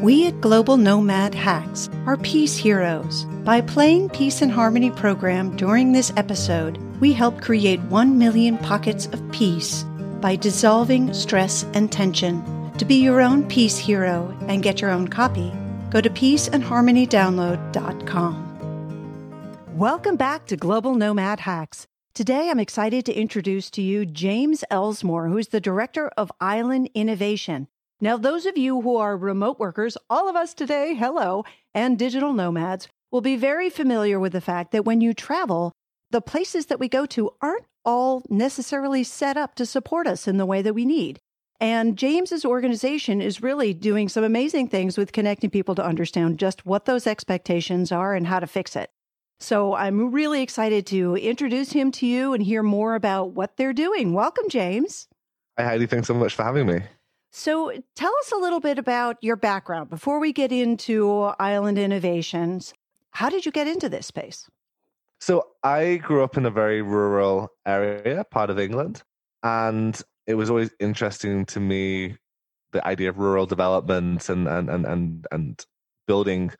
We at Global Nomad Hacks are peace heroes. By playing Peace and Harmony program during this episode, we help create 1 million pockets of peace by dissolving stress and tension. To be your own peace hero and get your own copy, go to peaceandharmonydownload.com. Welcome back to Global Nomad Hacks. Today, I'm excited to introduce to you James Ellsmoor, who's the Director of Island Innovation. Now, those of you who are remote workers, all of us today, hello, and digital nomads, will be very familiar with the fact that when you travel, the places that we go to aren't all necessarily set up to support us in the way that we need. And James's organization is really doing some amazing things with connecting people to understand just what those expectations are and how to fix it. So I'm really excited to introduce him to you and hear more about what they're doing. Welcome, James. Hi, Heidi. Thanks so much for having me. So, tell us a little bit about your background before we get into Island Innovations. How did you get into this space? So, I grew up in a very rural area, part of England, and it was always interesting to me the idea of rural development and and and and, and building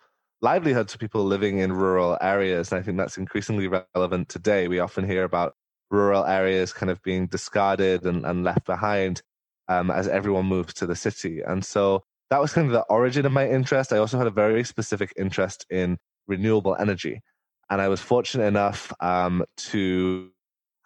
livelihoods for people living in rural areas. And I think that's increasingly relevant today. We often hear about rural areas kind of being discarded and, and left behind um, as everyone moved to the city. And so that was kind of the origin of my interest. I also had a very specific interest in renewable energy. And I was fortunate enough um, to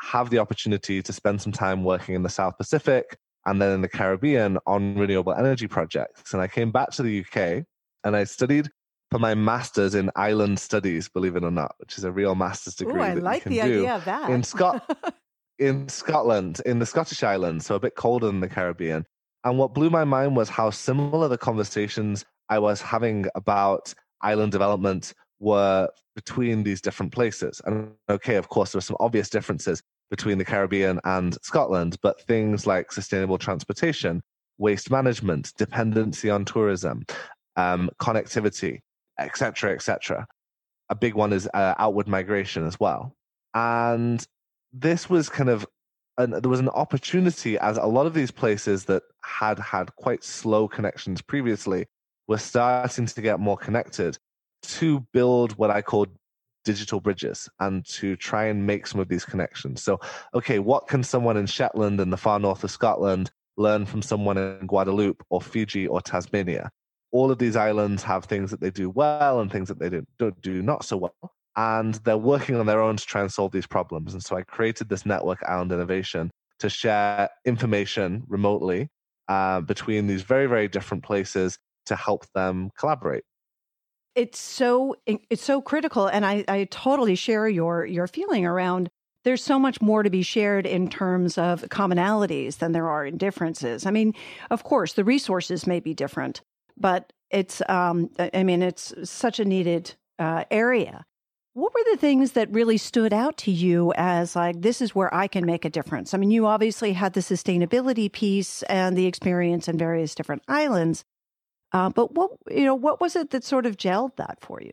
have the opportunity to spend some time working in the South Pacific and then in the Caribbean on renewable energy projects. And I came back to the UK and I studied for my master's in island studies, believe it or not, which is a real master's degree. Ooh, I like the idea of that. In Scott in Scotland, in the Scottish Islands, so a bit colder than the Caribbean. And what blew my mind was how similar the conversations I was having about island development were between these different places. And okay, of course, there were some obvious differences between the Caribbean and Scotland, but things like sustainable transportation, waste management, dependency on tourism, um, connectivity, etc., etc. A big one is uh, outward migration as well. And this was kind of and there was an opportunity as a lot of these places that had had quite slow connections previously were starting to get more connected to build what I call digital bridges and to try and make some of these connections. So, okay, what can someone in Shetland in the far north of Scotland learn from someone in Guadeloupe or Fiji or Tasmania? All of these islands have things that they do well and things that they don't, don't do not so well and they're working on their own to try and solve these problems. And so I created this network, Island Innovation, to share information remotely uh, between these very, very different places to help them collaborate. It's so it's so critical, and I, I totally share your your feeling around. There's so much more to be shared in terms of commonalities than there are in differences. I mean, of course, the resources may be different, but it's um, I mean, it's such a needed uh, area. What were the things that really stood out to you as like, this is where I can make a difference? I mean, you obviously had the sustainability piece and the experience in various different islands. Uh, but what, you know, what was it that sort of gelled that for you?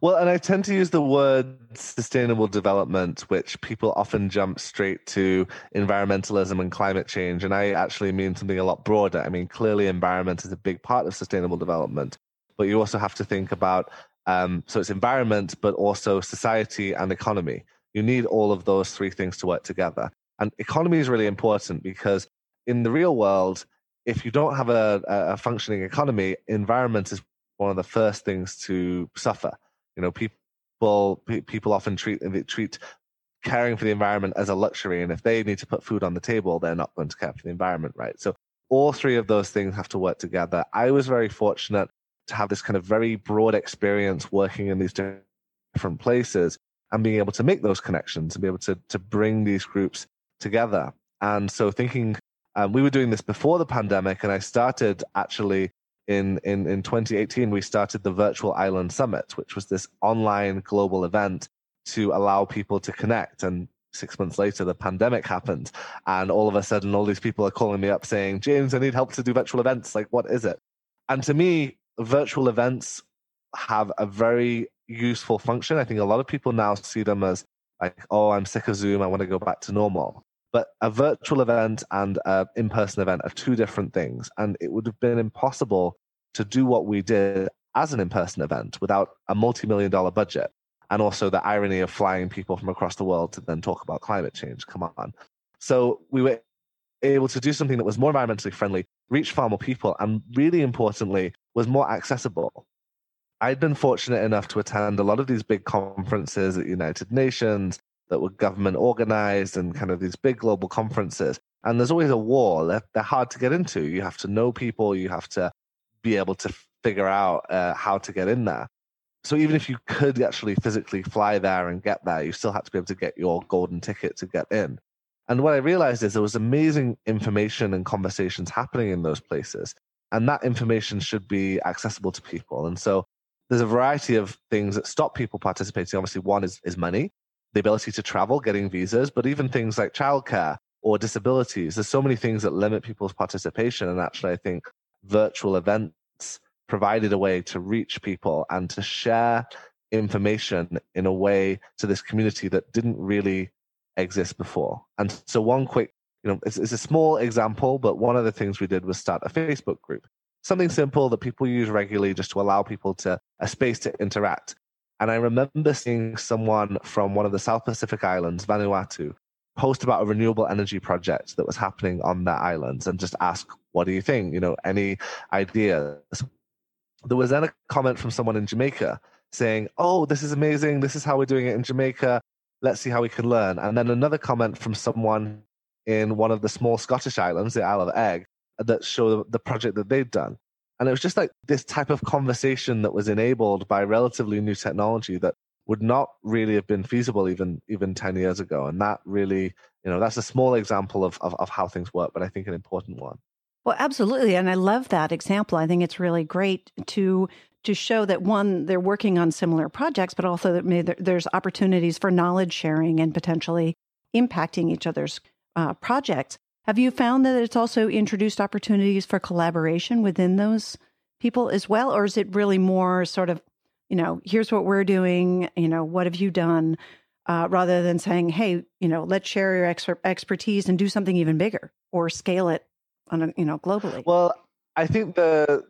Well, and I tend to use the word sustainable development, which people often jump straight to environmentalism and climate change. And I actually mean something a lot broader. I mean, clearly, environment is a big part of sustainable development, but you also have to think about um, so it's environment, but also society and economy. You need all of those three things to work together. And economy is really important because in the real world, if you don't have a, a functioning economy, environment is one of the first things to suffer. You know, people people often treat treat caring for the environment as a luxury, and if they need to put food on the table, they're not going to care for the environment, right? So all three of those things have to work together. I was very fortunate to have this kind of very broad experience working in these different places and being able to make those connections and be able to to bring these groups together. And so thinking um, we were doing this before the pandemic, and I started actually in, in in 2018. We started the Virtual Island Summit, which was this online global event to allow people to connect. And six months later, the pandemic happened, and all of a sudden, all these people are calling me up saying, "James, I need help to do virtual events. Like, what is it?" And to me, virtual events have a very useful function. I think a lot of people now see them as like, oh, I'm sick of Zoom. I want to go back to normal. But a virtual event and an in person event are two different things. And it would have been impossible to do what we did as an in person event without a multi million dollar budget. And also the irony of flying people from across the world to then talk about climate change. Come on. So we were able to do something that was more environmentally friendly, reach far more people, and really importantly, was more accessible. I'd been fortunate enough to attend a lot of these big conferences at United Nations that were government organized and kind of these big global conferences. And there's always a wall. They're, they're hard to get into. You have to know people. You have to be able to figure out uh, how to get in there. So even if you could actually physically fly there and get there, you still had to be able to get your golden ticket to get in. And what I realized is there was amazing information and conversations happening in those places. And that information should be accessible to people. And so there's a variety of things that stop people participating. Obviously, one is, is money, the ability to travel, getting visas, but even things like childcare or disabilities. There's so many things that limit people's participation. And actually, I think virtual events provided a way to reach people and to share information in a way to this community that didn't really exist before. And so, one quick, you know, it's, it's a small example, but one of the things we did was start a Facebook group. Something simple that people use regularly just to allow people to a space to interact. And I remember seeing someone from one of the South Pacific islands, Vanuatu, post about a renewable energy project that was happening on that islands and just ask, what do you think? You know, any ideas? There was then a comment from someone in Jamaica saying, oh, this is amazing. This is how we're doing it in Jamaica let's see how we can learn. And then another comment from someone in one of the small Scottish islands, the Isle of Eigg, that showed the project that they'd done. And it was just like this type of conversation that was enabled by relatively new technology that would not really have been feasible even even 10 years ago. And that really, you know, that's a small example of, of, of how things work, but I think an important one. Well, absolutely. And I love that example. I think it's really great to to show that one, they're working on similar projects, but also that maybe there's opportunities for knowledge sharing and potentially impacting each other's uh, projects. Have you found that it's also introduced opportunities for collaboration within those people as well? Or is it really more sort of, you know, here's what we're doing, you know, what have you done? Uh, rather than saying, hey, you know, let's share your ex- expertise and do something even bigger or scale it on a, you know, globally. Well, I think the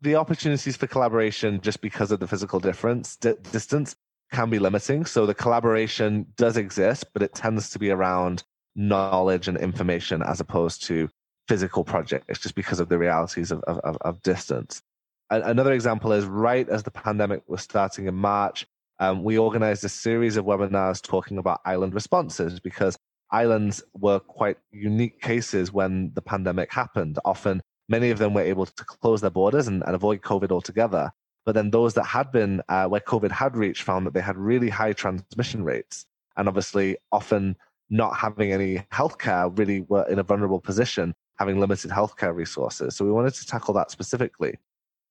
the opportunities for collaboration just because of the physical difference d- distance can be limiting. So the collaboration does exist but it tends to be around knowledge and information as opposed to physical projects It's just because of the realities of, of, of distance. Another example is right as the pandemic was starting in march um, we organized a series of webinars talking about island responses because islands were quite unique cases when the pandemic happened. Often many of them were able to close their borders and, and avoid COVID altogether. But then those that had been uh, where COVID had reached found that they had really high transmission rates. And obviously, often not having any healthcare really were in a vulnerable position, having limited healthcare resources. So we wanted to tackle that specifically.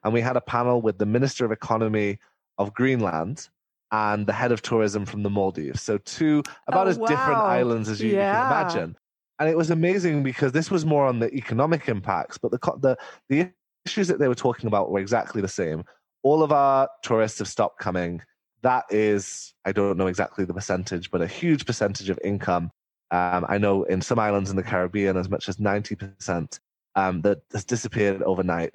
And we had a panel with the Minister of Economy of Greenland and the head of tourism from the Maldives. So two about oh, as wow. different islands as you, yeah. you, can imagine and it was amazing because this was more on the economic impacts, but the the the issues that they were talking about were exactly the same. All of our tourists have stopped coming. That is, I don't know exactly the percentage, but a huge percentage of income. Um, I know in some islands in the Caribbean, as much as ninety percent um, that has disappeared overnight.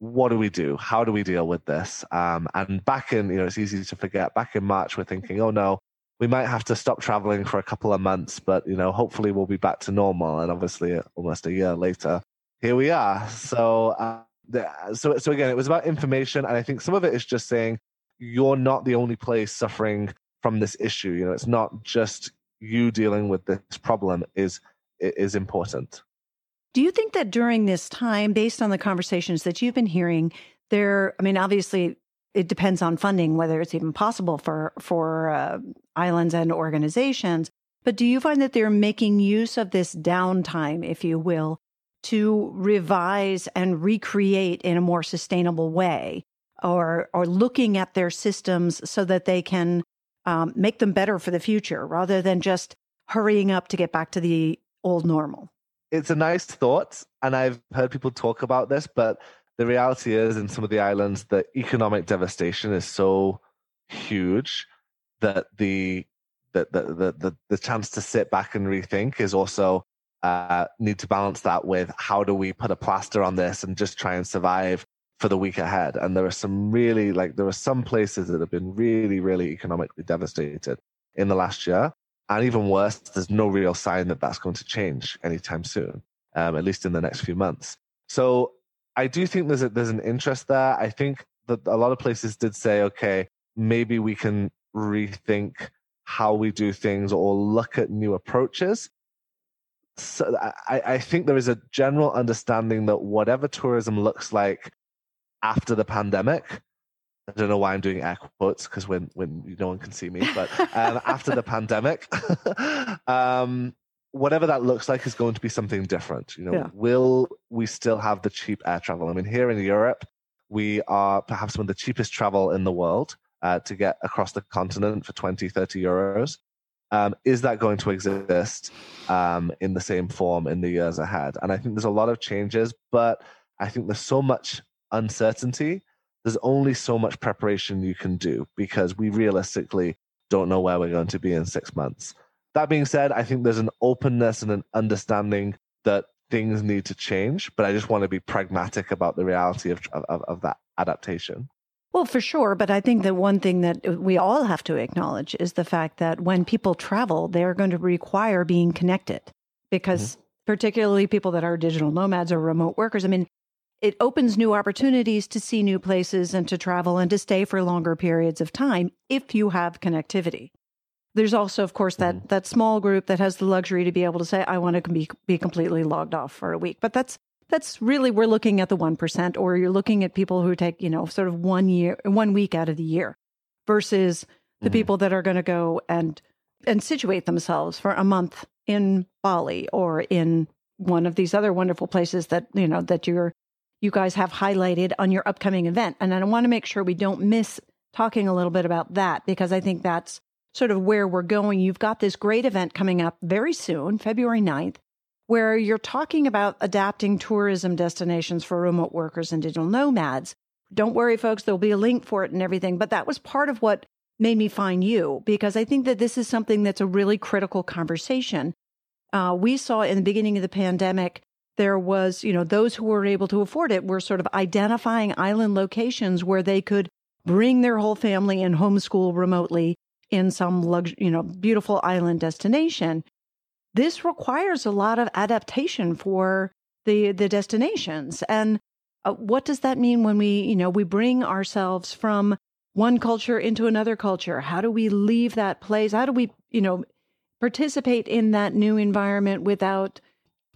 What do we do? How do we deal with this? Um, and back in, you know, it's easy to forget. Back in March, we're thinking, oh no, we might have to stop traveling for a couple of months, but you know, hopefully we'll be back to normal. And obviously, almost a year later, here we are. So, uh, so, so again, it was about information, and I think some of it is just saying you're not the only place suffering from this issue. You know, it's not just you dealing with this problem is is important. Do you think that during this time, based on the conversations that you've been hearing, there, I mean, obviously it depends on funding whether it's even possible for for uh, islands and organizations. But do you find that they're making use of this downtime if you will to revise and recreate in a more sustainable way? Or or looking at their systems so that they can um, make them better for the future rather than just hurrying up to get back to the old normal? It's a nice thought and i've heard people talk about this but the reality is in some of the islands the economic devastation is so huge that the the, the the the chance to sit back and rethink is also uh, need to balance that with how do we put a plaster on this and just try and survive for the week ahead. And there are some really, like, there are some places that have been really, really economically devastated in the last year. And even worse, there's no real sign that that's going to change anytime soon, um, at least in the next few months. So I do think there's a, there's an interest there. I think that a lot of places did say, okay, maybe we can rethink how we do things or look at new approaches. So I, I think there is a general understanding that whatever tourism looks like after the pandemic, I don't know why I'm doing air quotes because when when no one can see me, but um, after the pandemic, um, whatever that looks like is going to be something different. You know, yeah. will we still have the cheap air travel? I mean, here in Europe, we are perhaps one of the cheapest travel in the world uh, to get across the continent for 20, 30 euros. Um, is that going to exist um, in the same form in the years ahead? And I think there's a lot of changes, but I think there's so much uncertainty. There's only so much preparation you can do because we realistically don't know where we're going to be in six months. That being said, I think there's an openness and an understanding that things need to change, but I just want to be pragmatic about the reality of, of, of that adaptation. Well, for sure. But I think that one thing that we all have to acknowledge is the fact that when people travel, they're going to require being connected because, mm-hmm. particularly people that are digital nomads or remote workers, I mean, it opens new opportunities to see new places and to travel and to stay for longer periods of time if you have connectivity. There's also, of course, that mm-hmm. that small group that has the luxury to be able to say, "I want to be be completely logged off for a week." But that's that's really we're looking at the one percent, or you're looking at people who take you know sort of one year, one week out of the year, versus the mm-hmm. people that are going to go and and situate themselves for a month in Bali or in one of these other wonderful places that you know that you're you guys have highlighted on your upcoming event. And I want to make sure we don't miss talking a little bit about that because I think that's sort of where we're going. You've got this great event coming up very soon, February 9th, where you're talking about adapting tourism destinations for remote workers and digital nomads. Don't worry, folks, there'll be a link for it and everything. But that was part of what made me find you because I think that this is something that's a really critical conversation. Uh, we saw in the beginning of the pandemic, there was, you know, those who were able to afford it were sort of identifying island locations where they could bring their whole family and homeschool remotely in some lux- you know beautiful island destination this requires a lot of adaptation for the the destinations. And uh, what does that mean when we you know we bring ourselves from one culture into another culture? How do we leave that place? How do we you know participate in that new environment without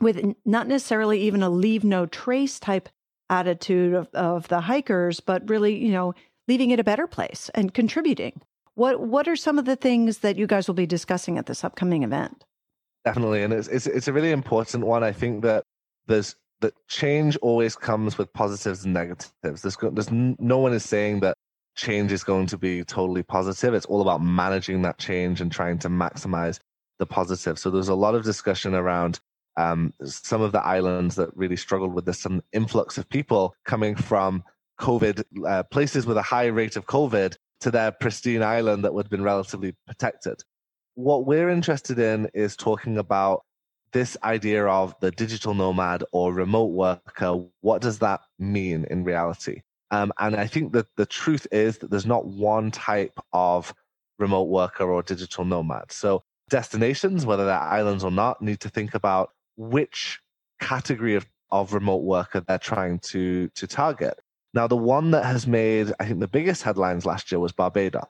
with not necessarily even a leave no trace type attitude of, of the hikers but really you know leaving it a better place and contributing what what are some of the things that you guys will be discussing at this upcoming event? Definitely, and it's it's it's a really important one. I think that there's that change always comes with positives and negatives. There's there's no one is saying that change is going to be totally positive. It's all about managing that change and trying to maximize the positive. So there's a lot of discussion around um, some of the islands that really struggled with this, some influx of people coming from COVID uh, places with a high rate of COVID to their pristine island that would have been relatively protected. What we're interested in is talking about this idea of the digital nomad or remote worker. What does that mean in reality? Um, and I think that the truth is that there's not one type of remote worker or digital nomad. So destinations, whether they're islands or not, need to think about which category of, of remote worker they're trying to to target. Now, the one that has made, I think, the biggest headlines last year was Barbados.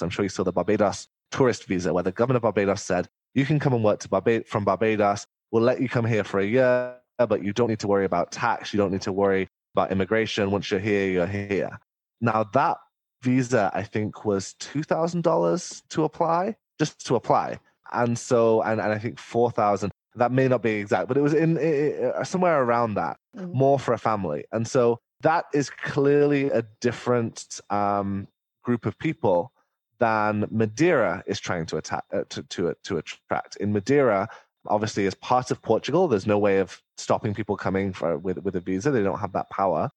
I'm sure you saw the Barbados tourist visa, where the governor of Barbados said, you can come and work to Barbados, from Barbados. We'll let you come here for a year, but you don't need to worry about tax. You don't need to worry about immigration. Once you're here, you're here. Now, that visa, I think, was $2,000 to apply, just to apply. And so, and, and I think 4000 that may not be exact, but it was in, in somewhere around that, mm-hmm. more for a family. And so that is clearly a different um, group of people than Madeira is trying to attack uh, to, to to attract. In Madeira, obviously, as part of Portugal, there's no way of stopping people coming for, with with a visa. They don't have that power.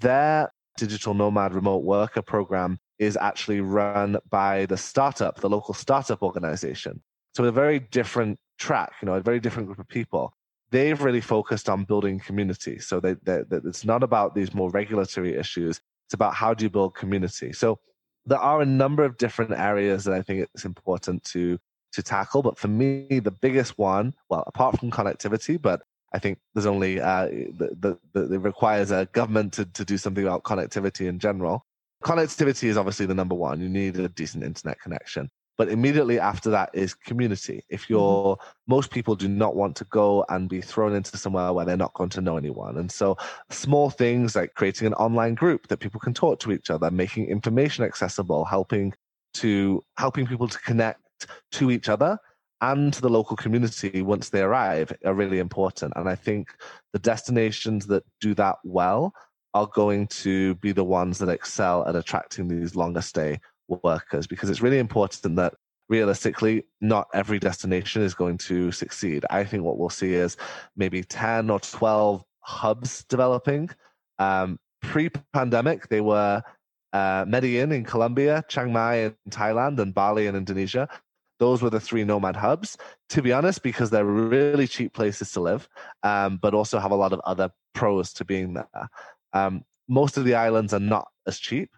Their digital nomad remote worker program is actually run by the startup, the local startup organization. So a very different track, you know, a very different group of people. They've really focused on building community. So they, they, they, it's not about these more regulatory issues. It's about how do you build community. So there are a number of different areas that I think it's important to to tackle. But for me, the biggest one, well, apart from connectivity, but I think there's only uh, the, the, the, it requires a government to, to do something about connectivity in general. Connectivity is obviously the number one. You need a decent internet connection. But immediately after that is community. If mm-hmm. you're, most people do not want to go and be thrown into somewhere where they're not going to know anyone. And so small things like creating an online group that people can talk to each other, making information accessible, helping to, helping people to connect to each other and to the local community once they arrive are really important. And I think the destinations that do that well are going to be the ones that excel at attracting these longer stay workers because it's really important that realistically not every destination is going to succeed. I think what we'll see is maybe 10 or 12 hubs developing. Um, Pre pandemic, they were uh, Medellin in Colombia, Chiang Mai in Thailand, and Bali in Indonesia. Those were the three nomad hubs, to be honest, because they're really cheap places to live, um, but also have a lot of other pros to being there. Um, most of the islands are not as cheap.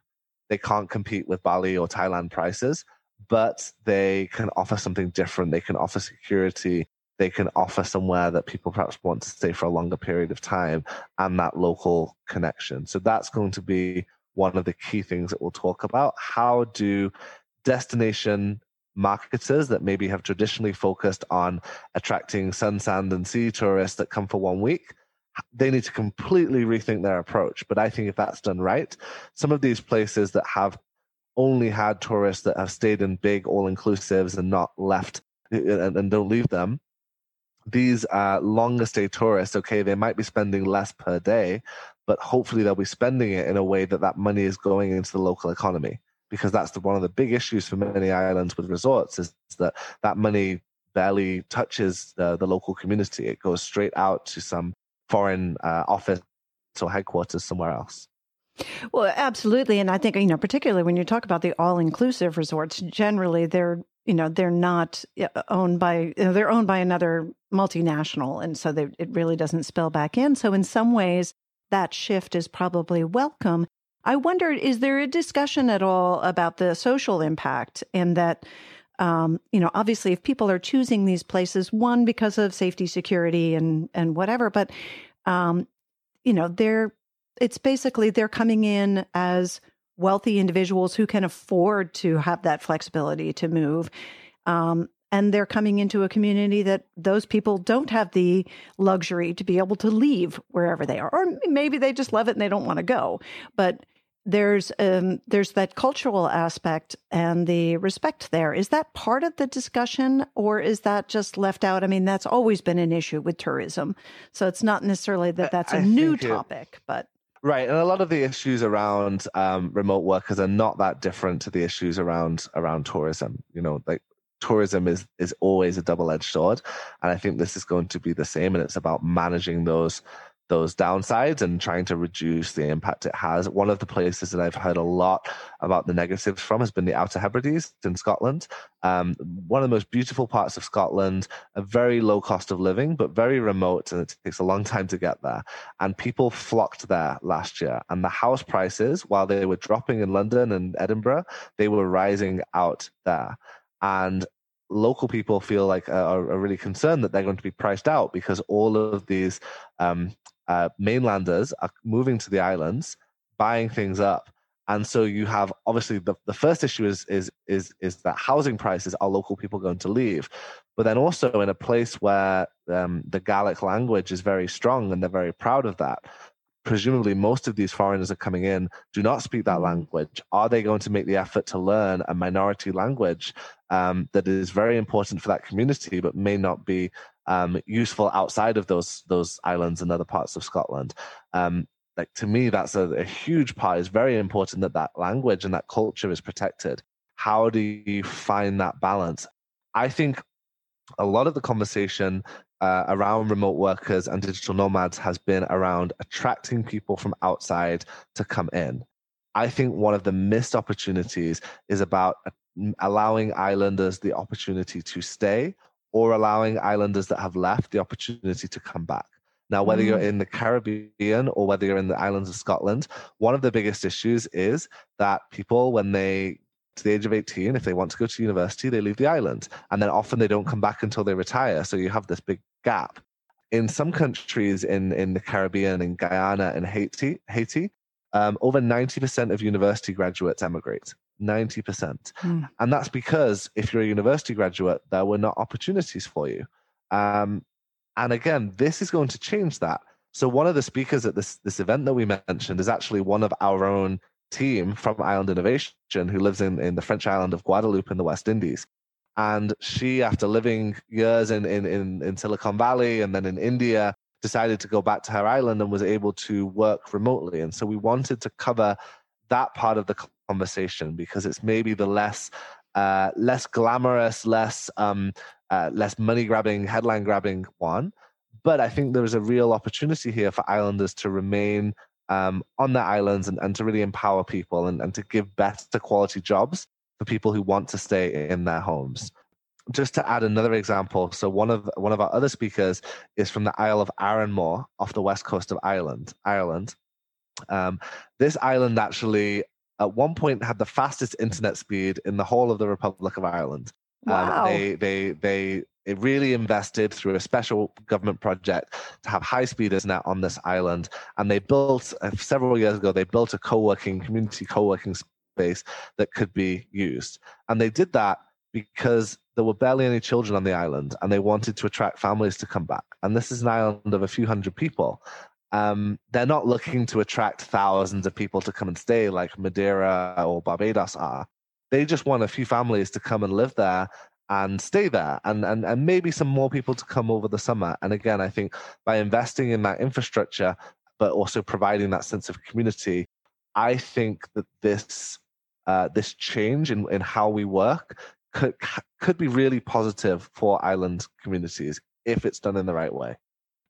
They can't compete with Bali or Thailand prices, but they can offer something different. They can offer security. They can offer somewhere that people perhaps want to stay for a longer period of time and that local connection. So that's going to be one of the key things that we'll talk about. How do destination marketers that maybe have traditionally focused on attracting sun, sand, and sea tourists that come for one week, they need to completely rethink their approach. But I think if that's done right, some of these places that have only had tourists that have stayed in big all inclusives and not left uh, uh, and, and don't leave them, these uh, longer stay tourists, okay, they might be spending less per day, but hopefully they'll be spending it in a way that that money is going into the local economy because that's the, one of the big issues for many islands with resorts is that that money barely touches the, the local community. It goes straight out to some foreign uh, office or headquarters somewhere else. Well, absolutely, and I think you know, particularly when you talk about the all-inclusive resorts, generally they're you know they're not uh, owned by you know, they're owned by another multinational, and so they, it really doesn't spill back in. So in some ways, that shift is probably welcome. I wondered, is there a discussion at all about the social impact and that, um, you know, obviously if people are choosing these places, one, because of safety, security and, and whatever, but, um, you know, they're, it's basically they're coming in as wealthy individuals who can afford to have that flexibility to move. Um, and they're coming into a community that those people don't have the luxury to be able to leave wherever they are or maybe they just love it and they don't want to go but there's um, there's that cultural aspect and the respect there. Is that part of the discussion, or is that just left out? I mean, that's always been an issue with tourism, so it's not necessarily that that's a I new topic, it, but right. And a lot of the issues around um, remote workers are not that different to the issues around around tourism. You know, like tourism is is always a double edged sword, and I think this is going to be the same. And it's about managing those those downsides and trying to reduce the impact it has. One of the places that I've heard a lot about the negatives from has been the Outer Hebrides in Scotland. Um, one of the most beautiful parts of Scotland, a very low cost of living, but very remote, and it takes a long time to get there. And people flocked there last year. And the house prices, while they were dropping in London and Edinburgh, they were rising out there. And local people feel like uh, are, really concerned that they're going to be priced out because all of these um, uh, mainlanders are moving to the islands, buying things up. And so you have obviously the, the first issue is is is is that housing prices are local people going to leave, but then also in a place where um, the Gaelic language is very strong and they're very proud of that. Presumably, most of these foreigners are coming in do not speak that mm-hmm. language. Are they going to make the effort to learn a minority language um, that is very important for that community, but may not be um, useful outside of those those islands and other parts of Scotland. Um, like to me, that's a, a huge part. It's very important that that language and that culture is protected. How do you find that balance? I think a lot of the conversation uh, around remote workers and digital nomads has been around attracting people from outside to come in. I think one of the missed opportunities is about uh, allowing islanders the opportunity to stay or allowing islanders that have left the opportunity to come back. Now, whether mm. you're in the Caribbean or whether you're in the islands of Scotland, one of the biggest issues is that people, when they to the age of 18, if they want to go to university, they leave the island. And then often they don't come back until they retire. So you have this big gap. In some countries in, in the Caribbean, in Guyana and Haiti, Haiti um, over 90% of university graduates emigrate. 90%. Mm. And that's because if you're a university graduate, there were not opportunities for you. Um, and again, this is going to change that. So one of the speakers at this this event that we mentioned is actually one of our own team from Island Innovation who lives in, in the French island of Guadeloupe in the West Indies. And she, after living years in, in, in, in Silicon Valley and then in India, decided to go back to her island and was able to work remotely. And so we wanted to cover that part of the conversation because it's maybe the less uh, less glamorous, less um, uh, less money grabbing, headline grabbing one. But I think there is a real opportunity here for islanders to remain um, on their islands and, and to really empower people and, and to give better quality jobs for people who want to stay in their homes. Just to add another example, so one of one of our other speakers is from the Isle of Arranmore off the west coast of Ireland. Ireland. Um, this island actually at one point had the fastest internet speed in the whole of the Republic of Ireland. Um, wow. Um, they they they it really invested through a special government project to have high speed internet on this island. And they built uh, several years ago, they built a co working community co working space that could be used. And they did that because there were barely any children on the island and they wanted to attract families to come back. And this is an island of a few hundred people. Um, they're not looking to attract thousands of people to come and stay like Madeira or Barbados are. They just want a few families to come and live there and stay there and, and and maybe some more people to come over the summer and again i think by investing in that infrastructure but also providing that sense of community i think that this uh, this change in, in how we work could could be really positive for island communities if it's done in the right way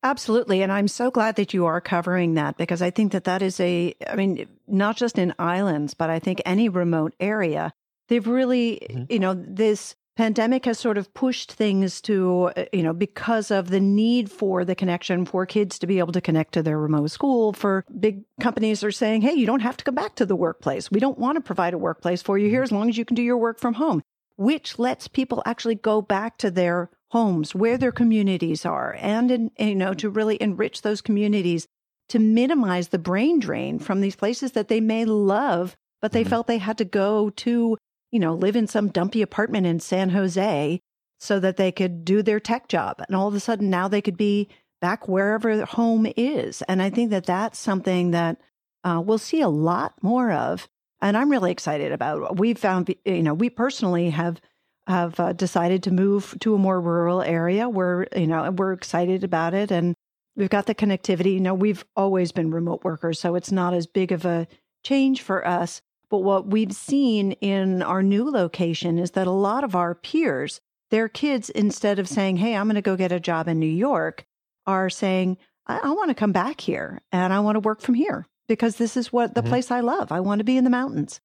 Absolutely. And I'm so glad that you are covering that because I think that that is a, I mean, not just in islands, but I think any remote area, they've really, mm-hmm. you know, this pandemic has sort of pushed things to uh, you know because of the need for the connection for kids to be able to connect to their remote school for big companies are saying hey you don't have to come back to the workplace we don't want to provide a workplace for you here as long as you can do your work from home which lets people actually go back to their homes where their communities are and in, you know to really enrich those communities to minimize the brain drain from these places that they may love but they mm-hmm. felt they had to go to you know, live in some dumpy apartment in San Jose so that they could do their tech job. And all of a sudden now they could be back wherever home is. And I think that that's something that uh, we'll see a lot more of. And I'm really excited about. We've found, you know, we personally have have uh, decided to move to a more rural area. We're, you know, we're excited about it, and we've got the connectivity. You know, we've always been remote workers, so it's not as big of a change for us. But what we've seen in our new location is that a lot of our peers, their kids, instead of saying, Hey, I'm going to go get a job in New York, are saying, I, I want to come back here and I want to work from here because this is what the mm-hmm. place I love. I want to be in the mountains.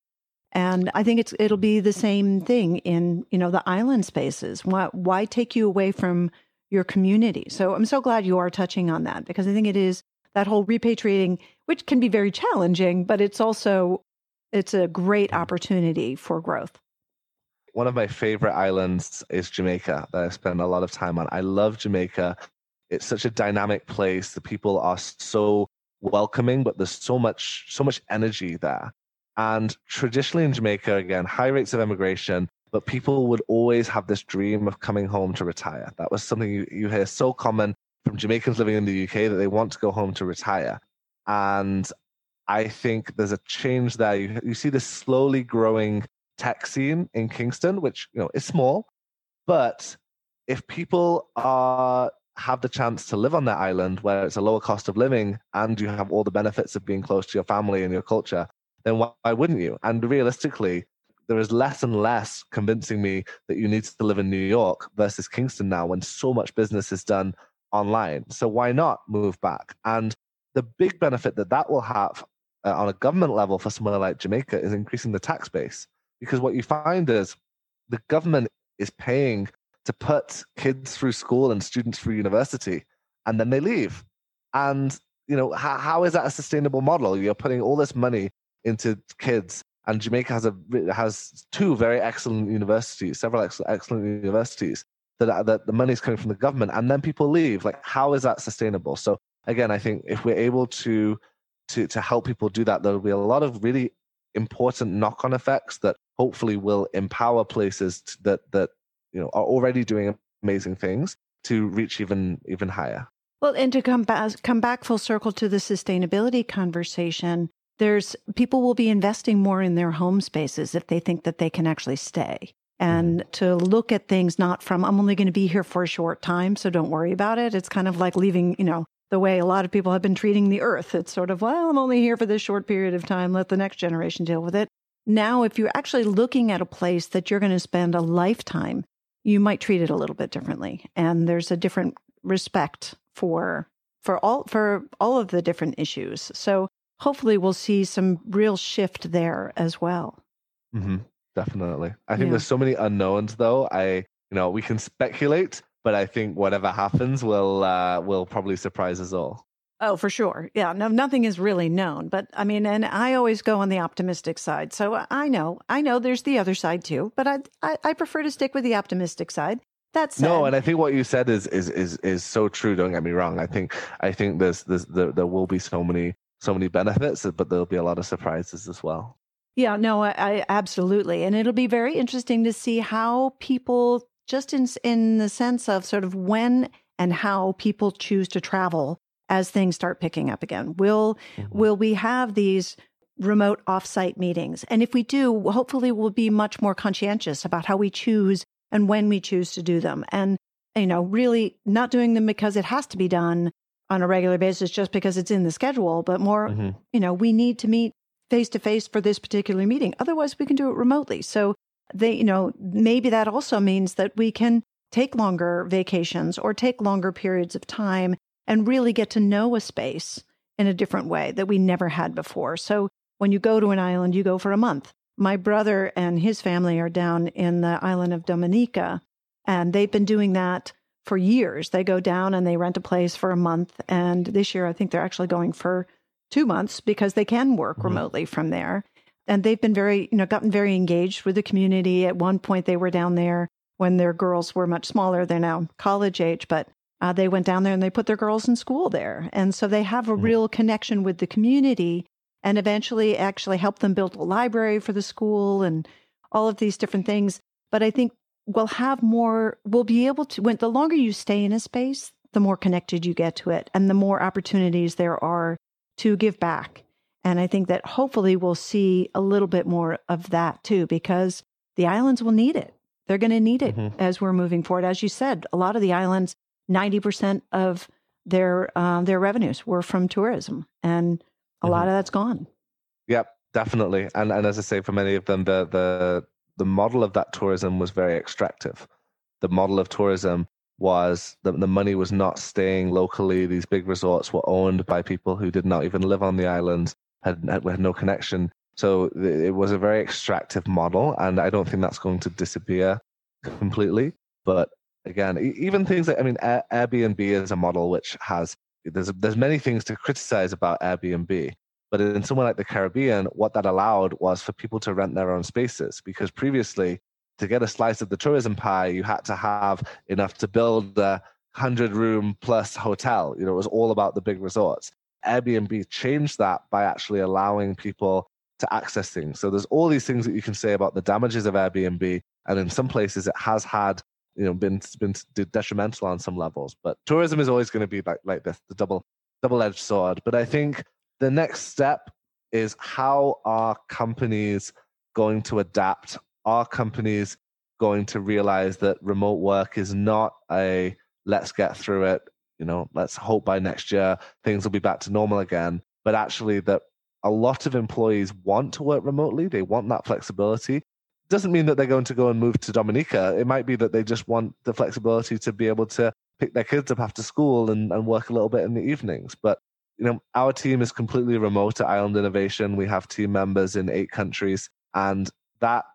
And I think it's it'll be the same thing in, you know, the island spaces. Why why take you away from your community? So I'm so glad you are touching on that because I think it is that whole repatriating, which can be very challenging, but it's also it's a great opportunity for growth. One of my favorite islands is Jamaica that I spend a lot of time on. I love Jamaica. It's such a dynamic place. The people are so welcoming, but there's so much so much energy there. And traditionally in Jamaica, again, high rates of immigration, but people would always have this dream of coming home to retire. That was something you, you hear so common from Jamaicans living in the UK that they want to go home to retire. And I think there's a change there. You, you see this slowly growing tech scene in Kingston, which you know is small, but if people are have the chance to live on that island where it's a lower cost of living and you have all the benefits of being close to your family and your culture, then why, why wouldn't you? And realistically, there is less and less convincing me that you need to live in New York versus Kingston now when so much business is done online. So why not move back? And the big benefit that that will have uh, on a government level for somewhere like Jamaica is increasing the tax base. Because what you find is the government is paying to put kids through school and students through university, and then they leave. And you know, how, how is that a sustainable model? You're putting all this money into kids, and Jamaica has a has two very excellent universities, several excellent, excellent universities that that the money's coming from the government, and then people leave. Like, how is that sustainable? So again, I think if we're able to to to help people do that, there'll be a lot of really important knock-on effects that hopefully will empower places to, that that you know are already doing amazing things to reach even even higher. Well, and to come back come back full circle to the sustainability conversation, there's people will be investing more in their home spaces if they think that they can actually stay. And mm-hmm. to look at things not from I'm only going to be here for a short time, so don't worry about it. It's kind of like leaving, you know, the way a lot of people have been treating the earth. It's sort of, well, I'm only here for this short period of time. Let the next generation deal with it. Now, if you're actually looking at a place that you're going to spend a lifetime, you might treat it a little bit differently. And there's a different respect for for all for all of the different issues. So hopefully we'll see some real shift there as well. Mm-hmm. Definitely. I think yeah. there's so many unknowns though. I you know, we can speculate, but I think whatever happens will uh will probably surprise us all. Oh, for sure. Yeah. No, nothing is really known. But I mean, and I always go on the optimistic side. So I know, I know there's the other side too, but I, I, I prefer to stick with the optimistic side. That's no, and I think what you said is is is is so true. Don't get me wrong. I think I think there's there's there, there will be so many so many benefits, but there'll be a lot of surprises as well. Yeah, no, I, I absolutely, and it'll be very interesting to see how people, just in in the sense of sort of when and how people choose to travel as things start picking up again. Will mm-hmm. will we have these remote offsite meetings? And if we do, hopefully we'll be much more conscientious about how we choose and when we choose to do them. And you know, really not doing them because it has to be done on a regular basis just because it's in the schedule, but more, mm-hmm. you know, we need to meet face to face for this particular meeting. Otherwise, we can do it remotely. So they, you know, maybe that also means that we can take longer vacations or take longer periods of time and really get to know a space in a different way that we never had before. So when you go to an island, you go for a month. My brother and his family are down in the island of Dominica, and they've been doing that for years. They go down and they rent a place for a month. And this year, I think they're actually going for two months because they can work mm-hmm. remotely from there. And they've been very, you know, gotten very engaged with the community. At one point, they were down there when their girls were much smaller. They're now college age, but uh, they went down there and they put their girls in school there. And so they have a mm-hmm. real connection with the community and eventually actually help them build a library for the school and all of these different things. But I think we'll have more, we'll be able to, when the longer you stay in a space, the more connected you get to it and the more opportunities there are to give back. And I think that hopefully we'll see a little bit more of that too, because the islands will need it. They're going to need it mm-hmm. as we're moving forward. As you said, a lot of the islands 90% of their uh, their revenues were from tourism and a mm-hmm. lot of that's gone yep definitely and and as i say for many of them the the the model of that tourism was very extractive the model of tourism was that the money was not staying locally these big resorts were owned by people who did not even live on the islands had had, had no connection so it was a very extractive model and i don't think that's going to disappear completely but again, even things like I mean, Airbnb is a model which has there's there's many things to criticize about Airbnb, but in somewhere like the Caribbean, what that allowed was for people to rent their own spaces because previously, to get a slice of the tourism pie, you had to have enough to build a hundred room plus hotel. You know, it was all about the big resorts. Airbnb changed that by actually allowing people to access things. So there's all these things that you can say about the damages of Airbnb, and in some places it has had you know been been detrimental on some levels. But tourism is always going to be like like this, the double double edged sword. But I think the next step is how are companies going to adapt? Are companies going to realize that remote work is not a let's get through it, you know, let's hope by next year things will be back to normal again, but actually that a lot of employees want to work remotely, they want that flexibility, doesn't mean that they're going to go and move to Dominica. It might be that they just want the flexibility to be able to pick their kids up after school and, and work a little bit in the evenings. But you know, our team is completely remote at Island Innovation. We have team members in eight countries, and that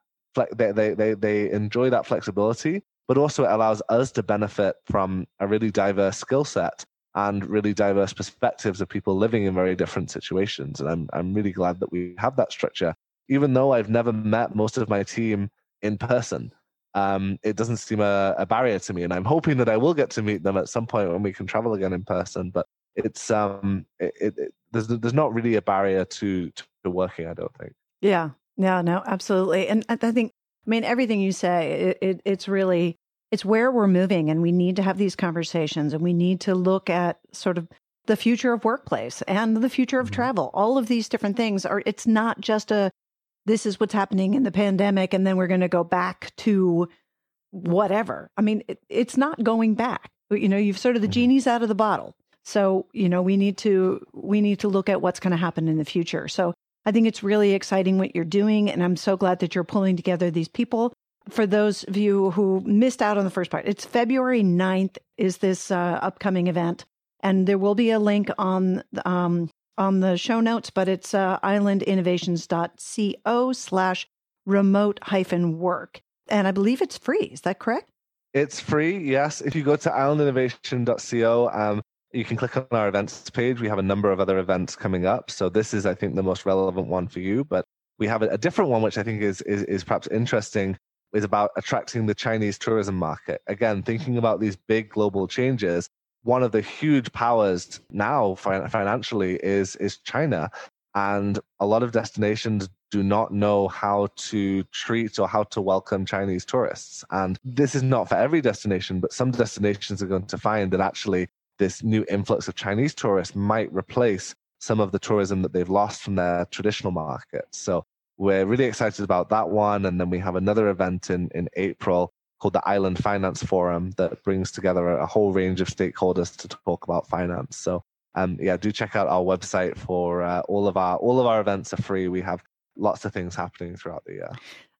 they they they, they enjoy that flexibility. But also it allows us to benefit from a really diverse skill set and really diverse perspectives of people living in very different situations. And I'm I'm really glad that we have that structure. Even though I've never met most of my team in person, um, it doesn't seem a, a, barrier to me. And I'm hoping that I will get to meet them at some point when we can travel again in person. But it's um, it, it, it there's there's not really a barrier to to working. I don't think. Yeah. Yeah. No. Absolutely. And I think I mean everything you say. It, it's really it's where we're moving and we need to have these conversations and we need to look at sort of the future of workplace and the future of mm-hmm. travel all of these different things are it's not just a this is what's happening in the pandemic and then we're going to go back to whatever i mean it, it's not going back you know you've sort of the mm-hmm. genie's out of the bottle so you know we need to we need to look at what's going to happen in the future so i think it's really exciting what you're doing and i'm so glad that you're pulling together these people for those of you who missed out on the first part, it's February 9th is this uh, upcoming event. And there will be a link on um, on the show notes, but it's uh, islandinnovations.co slash remote hyphen work. And I believe it's free. Is that correct? It's free, yes. If you go to islandinnovation.co, um, you can click on our events page. We have a number of other events coming up. So this is, I think, the most relevant one for you. But we have a, a different one, which I think is, is, is perhaps interesting is about attracting the Chinese tourism market. Again, thinking about these big global changes, one of the huge powers now financially is is China, and a lot of destinations do not know how to treat or how to welcome Chinese tourists. And this is not for every destination, but some destinations are going to find that actually this new influx of Chinese tourists might replace some of the tourism that they've lost from their traditional markets. So we're really excited about that one. And then we have another event in, in April called the Island Finance Forum that brings together a whole range of stakeholders to talk about finance. So um, yeah, do check out our website for uh, all of our all of our events are free. We have lots of things happening throughout the year.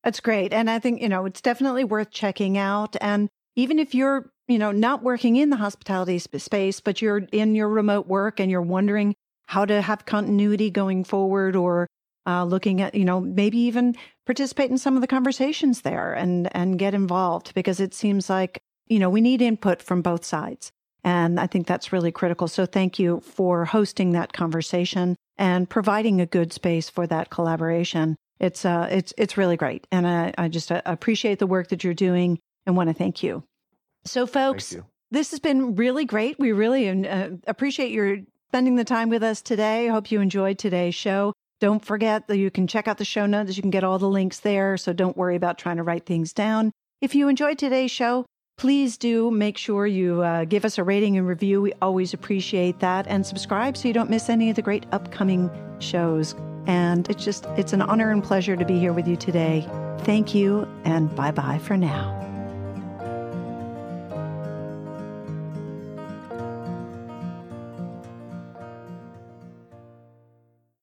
That's great, and I think you know it's definitely worth checking out. And even if you're you know not working in the hospitality space, but you're in your remote work and you're wondering how to have continuity going forward, or uh, looking at, you know, maybe even participate in some of the conversations there and, and get involved because it seems like, you know, we need input from both sides. And I think that's really critical. So thank you for hosting that conversation and providing a good space for that collaboration. It's, uh, it's, it's really great. And I, I just uh, appreciate the work that you're doing and want to thank you. So folks, this has been really great. We really uh, appreciate your spending the time with us today. I hope you enjoyed today's show. Don't forget that you can check out the show notes. You can get all the links there. So don't worry about trying to write things down. If you enjoyed today's show, please do make sure you uh, give us a rating and review. We always appreciate that. And subscribe so you don't miss any of the great upcoming shows. And it's just, it's an honor and pleasure to be here with you today. Thank you, and bye bye for now.